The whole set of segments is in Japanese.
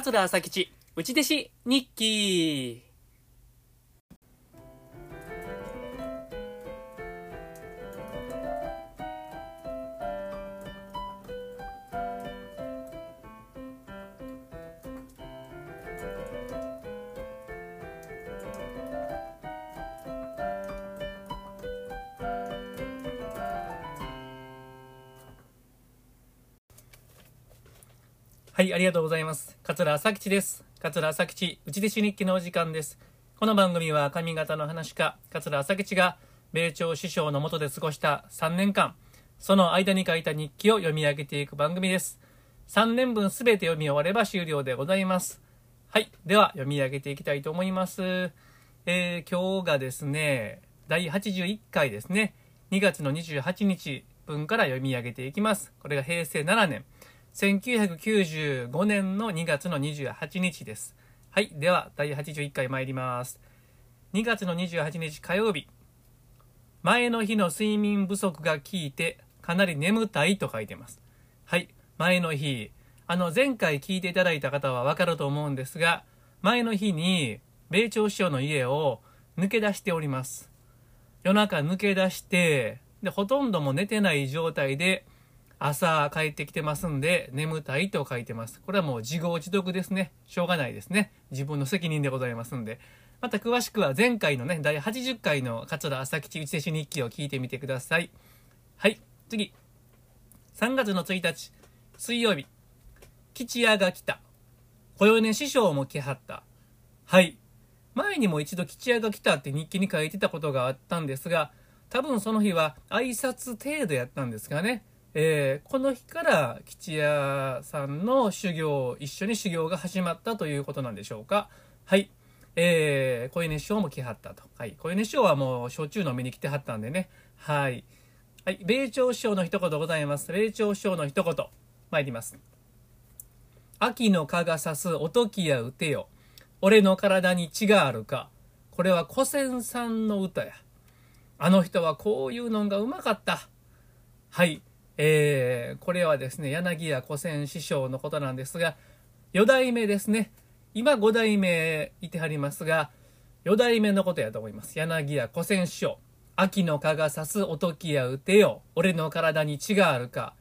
桂朝吉内弟子日記。はい、ありがとうございます。桂朝吉です。桂朝吉内弟子日記のお時間です。この番組は上方の話家、桂朝吉が米朝師匠の下で過ごした3年間、その間に書いた日記を読み上げていく番組です。3年分すべて読み終われば終了でございます。はい、では読み上げていきたいと思います。えー今日がですね、第81回ですね。2月の28日分から読み上げていきます。これが平成7年。1995年の2月の28日です。はい。では、第81回参ります。2月の28日火曜日。前の日の睡眠不足が効いて、かなり眠たいと書いてます。はい。前の日。あの、前回聞いていただいた方はわかると思うんですが、前の日に、米朝師匠の家を抜け出しております。夜中抜け出して、で、ほとんども寝てない状態で、朝帰ってきてますんで、眠たいと書いてます。これはもう自業自得ですね。しょうがないですね。自分の責任でございますんで。また詳しくは前回のね、第80回の桂朝吉内弟子日記を聞いてみてください。はい、次。3月の1日、水曜日。吉屋が来た。小米師匠も来はった。はい。前にも一度吉屋が来たって日記に書いてたことがあったんですが、多分その日は挨拶程度やったんですがね。えーこの日から吉屋さんの修行、一緒に修行が始まったということなんでしょうか。はい。えー、小稲師匠も来はったと。はい。小稲師匠はもう焼酎飲みに来てはったんでね。はい。はい。米朝師匠の一言ございます。米朝師匠の一言。参ります。秋の蚊が刺すおときやうてよ。俺の体に血があるか。これは古仙さんの歌や。あの人はこういうのがうまかった。はい。えー、これはですね、柳家古仙師匠のことなんですが、四代目ですね。今五代目いてはりますが、四代目のことやと思います。柳家古仙師匠。秋の蚊が刺すおときやうてよ。俺の体に血があるか。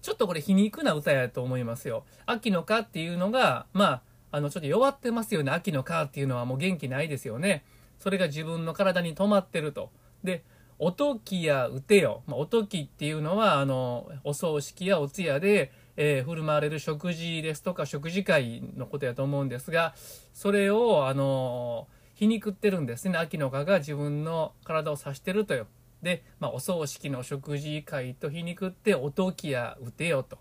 ちょっとこれ皮肉な歌やと思いますよ。秋の蚊っていうのが、まあ、あの、ちょっと弱ってますよね。秋の蚊っていうのはもう元気ないですよね。それが自分の体に止まってると。で、おときやうてよ。まあ、おときっていうのは、あの、お葬式やお通夜で、えー振る舞われる食事ですとか食事会のことやと思うんですが、それを、あの、皮肉ってるんですね。秋の蚊が自分の体を指してるとよ。で、まあ、お葬式の食事会と皮肉って、おときやうてよと。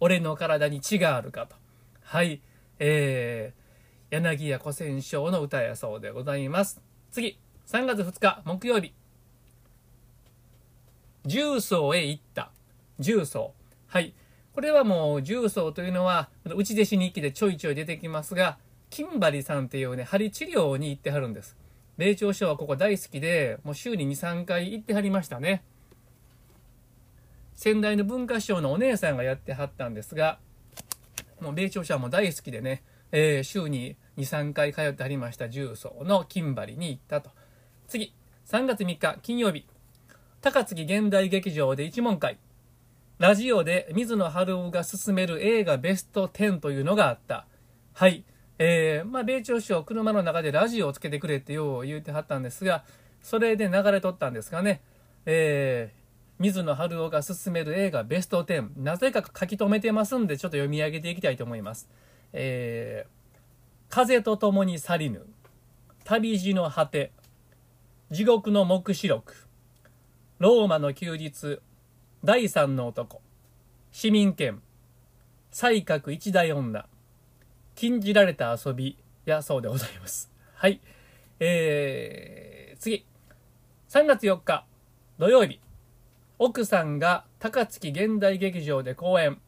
俺の体に血があるかと。はい。えー、柳家古仙章の歌やそうでございます。次、3月2日木曜日。重曹へ行った。重曹。はい。これはもう重曹というのは、内弟子日記でちょいちょい出てきますが、金針さんっていうね、針治療に行ってはるんです。米朝師はここ大好きで、もう週に2、3回行ってはりましたね。先代の文化師匠のお姉さんがやってはったんですが、もう米朝師はもう大好きでね、えー週に2、3回通ってはりました重曹の金針に行ったと。次、3月3日金曜日、高槻現代劇場で一問会。ラジオで水野晴夫が勧める映画ベスト10というのがあった。はい。えー、まあ、米朝師匠、車の中でラジオをつけてくれってよう言うてはったんですが、それで流れとったんですがね、えー、水野晴夫が勧める映画ベスト10、なぜか書き留めてますんで、ちょっと読み上げていきたいと思います。えー、風と共に去りぬ、旅路の果て、地獄の黙示録、ローマの休日、第三の男、市民権、才覚一大女、禁じられた遊びやそうでございます。はい。えー、次。3月4日、土曜日。奥さんが高槻現代劇場で公演。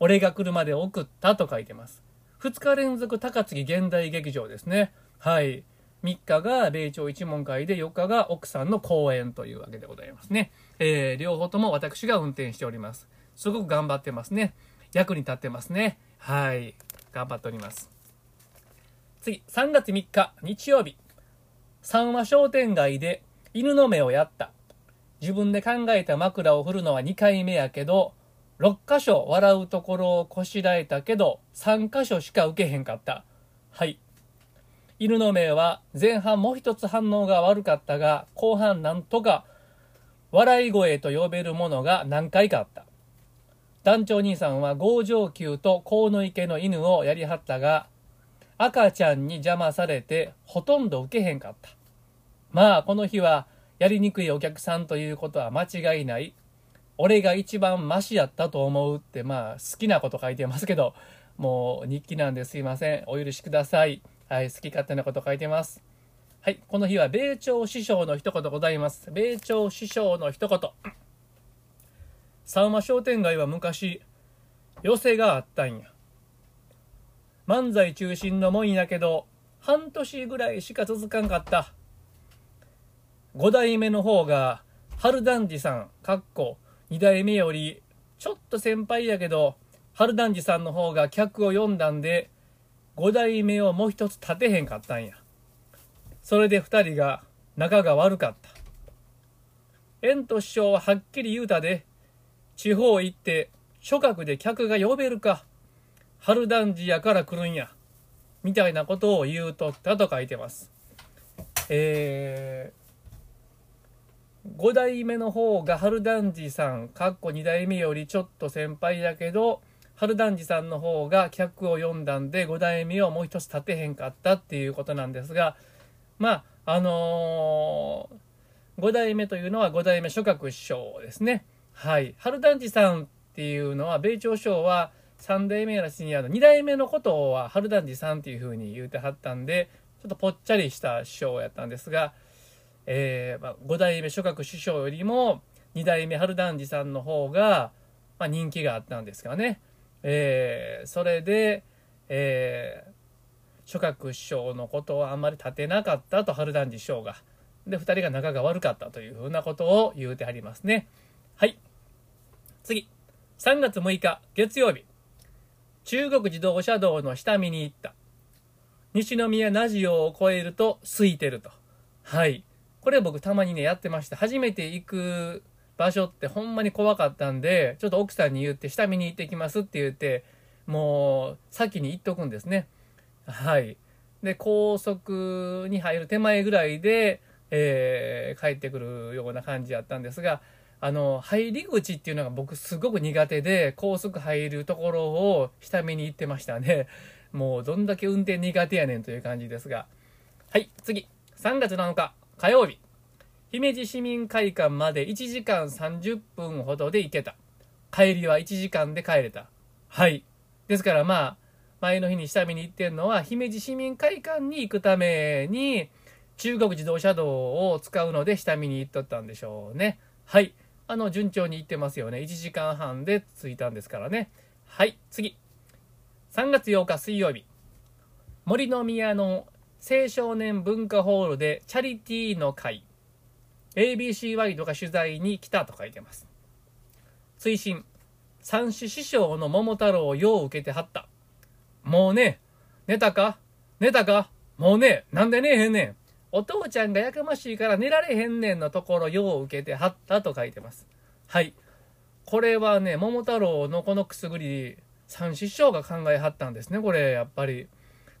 俺が来るまで送ったと書いてます。2日連続高槻現代劇場ですね。はい。3日が米朝一門会で4日が奥さんの公演というわけでございますね。えー、両方とも私が運転しております。すごく頑張ってますね。役に立ってますね。はい。頑張っております。次、3月3日、日曜日。三和商店街で犬の目をやった。自分で考えた枕を振るのは2回目やけど、6箇所笑うところをこしらえたけど、3箇所しか受けへんかった。はい。犬の目は前半もう一つ反応が悪かったが、後半なんとか笑い声と呼べるものが何回かあった。団長兄さんは合上球と河野池の犬をやりはったが、赤ちゃんに邪魔されてほとんど受けへんかった。まあ、この日はやりにくいお客さんということは間違いない。俺が一番マシやったと思うって、まあ、好きなこと書いてますけど、もう日記なんですいません。お許しください。はい、好き勝手なこと書いてます。はい、この日は米朝師匠の一言ございます。米朝師匠の一言。三馬商店街は昔、寄せがあったんや。漫才中心のもんやけど、半年ぐらいしか続かんかった。5代目の方が、春団治さん、かっこ、2代目より、ちょっと先輩やけど、春団治さんの方が客を読んだんで、5代目をもう一つ立てへんかったんや。それで2人が仲が悪かった。円と師匠ははっきり言うたで、地方行って諸角で客が呼べるか、春団治やから来るんや、みたいなことを言うとったと書いてます。えー5代目の方が春団治さん、かっこ2代目よりちょっと先輩だけど、春団治さんの方が客を読んだんで、5代目をもう一つ立てへんかったっていうことなんですが、まあ、あのー、5代目というのは5代目諸角師匠ですね。はい。春団治さんっていうのは、米朝師匠は3代目らしに、あの、2代目のことは春団治さんっていうふうに言うてはったんで、ちょっとぽっちゃりした師匠やったんですが、えー、まあ、代目諸角師匠よりも2代目春団治さんの方が、まあ、人気があったんですかね。えー、それで、えー、諸角師匠のことをあんまり立てなかったと春団治師匠が。で、2人が仲が悪かったというふうなことを言うてはりますね。はい。次。3月6日、月曜日。中国自動車道の下見に行った。西宮ナジオを越えると空いてると。はい。これ僕たまにね、やってました。初めて行く場所ってほんまに怖かったんで、ちょっと奥さんに言って、下見に行ってきますって言って、もう先に行っとくんですね。はい。で、高速に入る手前ぐらいで、えー、帰ってくるような感じやったんですが、あの、入り口っていうのが僕すごく苦手で、高速入るところを下見に行ってましたね。もうどんだけ運転苦手やねんという感じですが。はい、次。3月7日。火曜日、姫路市民会館まで1時間30分ほどで行けた。帰りは1時間で帰れた。はい。ですからまあ、前の日に下見に行ってんのは、姫路市民会館に行くために、中国自動車道を使うので下見に行っとったんでしょうね。はい。あの、順調に行ってますよね。1時間半で着いたんですからね。はい、次。3月8日水曜日。森の宮の青少年文化ホールでチャリティーの会 ABC ワイドが取材に来たと書いてます。追伸。三子師匠の桃太郎をよう受けてはった。もうね。寝たか？寝たか？もうね。なんで寝へんねん。お父ちゃんがやかましいから寝られへんねんのところよう受けてはったと書いてます。はい。これはね桃太郎のこのくすぐり三師匠が考えはったんですねこれやっぱり。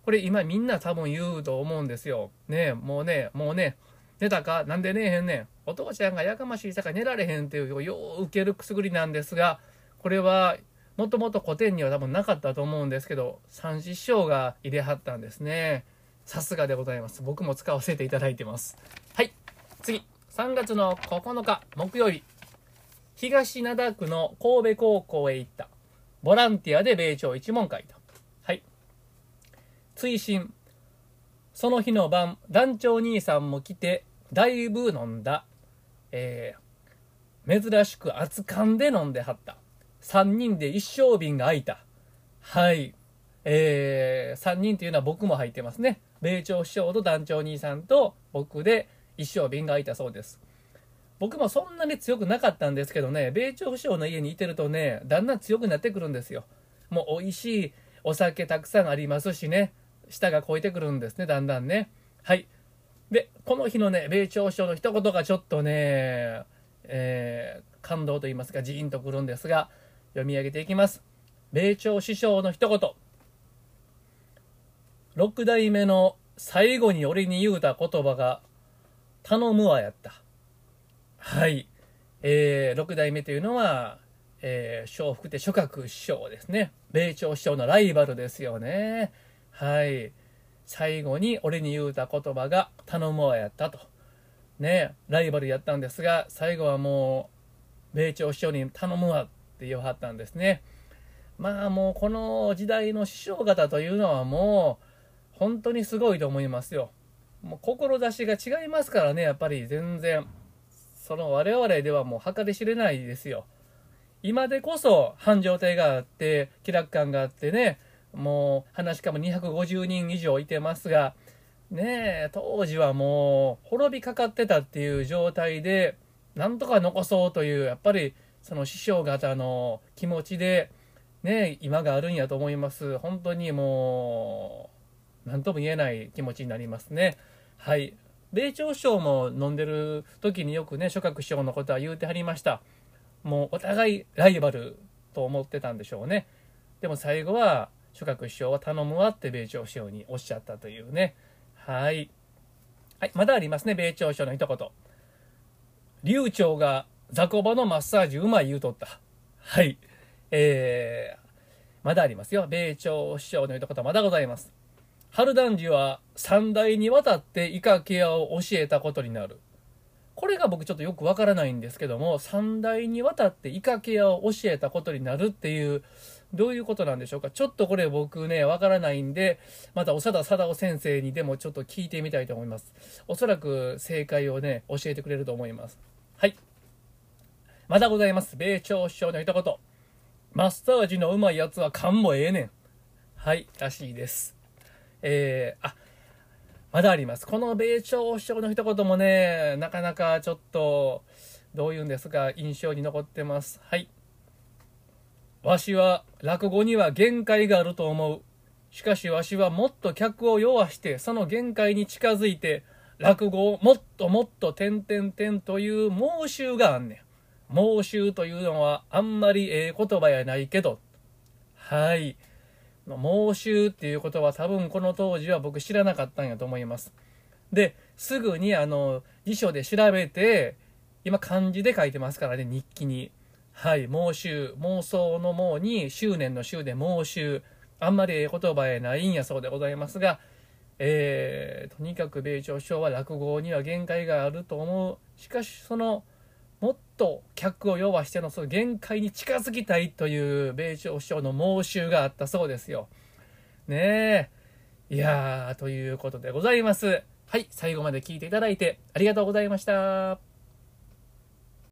これ今みんな多分言うと思うんですよ。ねもうね、もうね、寝たか？なんで寝えへんねん？お父ちゃんがやかましいさか寝られへんっていうよう受けるくすぐりなんですが、これはもともと古典には多分なかったと思うんですけど、三師匠が入れはったんですね。さすがでございます。僕も使わせていただいてます。はい。次。3月の9日木曜日。東灘区の神戸高校へ行った。ボランティアで米朝一問会と。追伸その日の晩団長兄さんも来てだいぶ飲んだ、えー、珍しく熱燗で飲んではった。3人で一升瓶が開いた。はい。えー、3人というのは僕も入ってますね。米朝師匠と団長兄さんと僕で一升瓶が開いたそうです。僕もそんなに強くなかったんですけどね米朝師匠の家にいてるとねだんだん強くなってくるんですよ。もう美味しいお酒たくさんありますしね舌が超えてくるんですね、だんだんね。はい。で、この日のね、米朝首相の一言がちょっとね、えー、感動と言いますか、ジーンとくるんですが、読み上げていきます。米朝首相の一言。六代目の最後に俺に言うた言葉が、頼むわやった。はい。えー、六代目というのは、えー、笑福亭諸閣師匠ですね。米朝師匠のライバルですよね。はい。最後に俺に言うた言葉が頼むわやったと。ね、ライバルやったんですが、最後はもう、米朝師匠に頼むわって言わはったんですね。まあもうこの時代の師匠方というのはもう、本当にすごいと思いますよ。もう志が違いますからね、やっぱり全然。その我々ではもう計り知れないですよ。今でこそ繁盛亭があって、気楽感があってね、もう話し家も250人以上いてますが、ねえ、当時はもう滅びかかってたっていう状態で、なんとか残そうという、やっぱりその師匠方の気持ちで、ね、今があるんやと思います。本当にもう、何とも言えない気持ちになりますね。はい。米朝師匠も飲んでる時によくね、諸閣師匠のことは言うてはりました。もうお互いライバルと思ってたんでしょうね。でも最後は、諸閣師匠は頼むわって米朝師匠におっしゃったというね。はい。はい、まだありますね、米朝師匠の一言。流暢が雑魚場のマッサージうまい言うとった。はい。えー、まだありますよ。米朝師匠の一言まだございます。春団治は三代にわたってイカケアを教えたことになる。これが僕ちょっとよくわからないんですけども、三代にわたってイカケアを教えたことになるっていう、どういうことなんでしょうか。ちょっとこれ僕ね、わからないんで、また長田貞夫先生にでもちょっと聞いてみたいと思います。おそらく正解をね、教えてくれると思います。はい。まだございます。米朝首相の一言。マッサージのうまいやつは勘もええねん。はい、らしいです。えー、あ、まだあります。この米朝首相の一言もね、なかなかちょっと、どういうんですか、印象に残ってます。はい。わしは落語には限界があると思う。しかしわしはもっと客を弱して、その限界に近づいて、落語をもっともっと点々点という猛襲があんねん。猛襲というのはあんまりええ言葉やないけど。はい。猛襲っていうことは多分この当時は僕知らなかったんやと思います。で、すぐにあの辞書で調べて、今漢字で書いてますからね、日記に。はい、妄執、妄想の妄に執念の執で妄執。あんまりええ言葉へないんやそうでございますが、えー、とにかく米朝首相は落語には限界があると思う。しかし、その、もっと客を弱してのその限界に近づきたいという米朝首相の妄執があったそうですよ。ねえ。いやー、ということでございます。はい、最後まで聞いていただいてありがとうございました。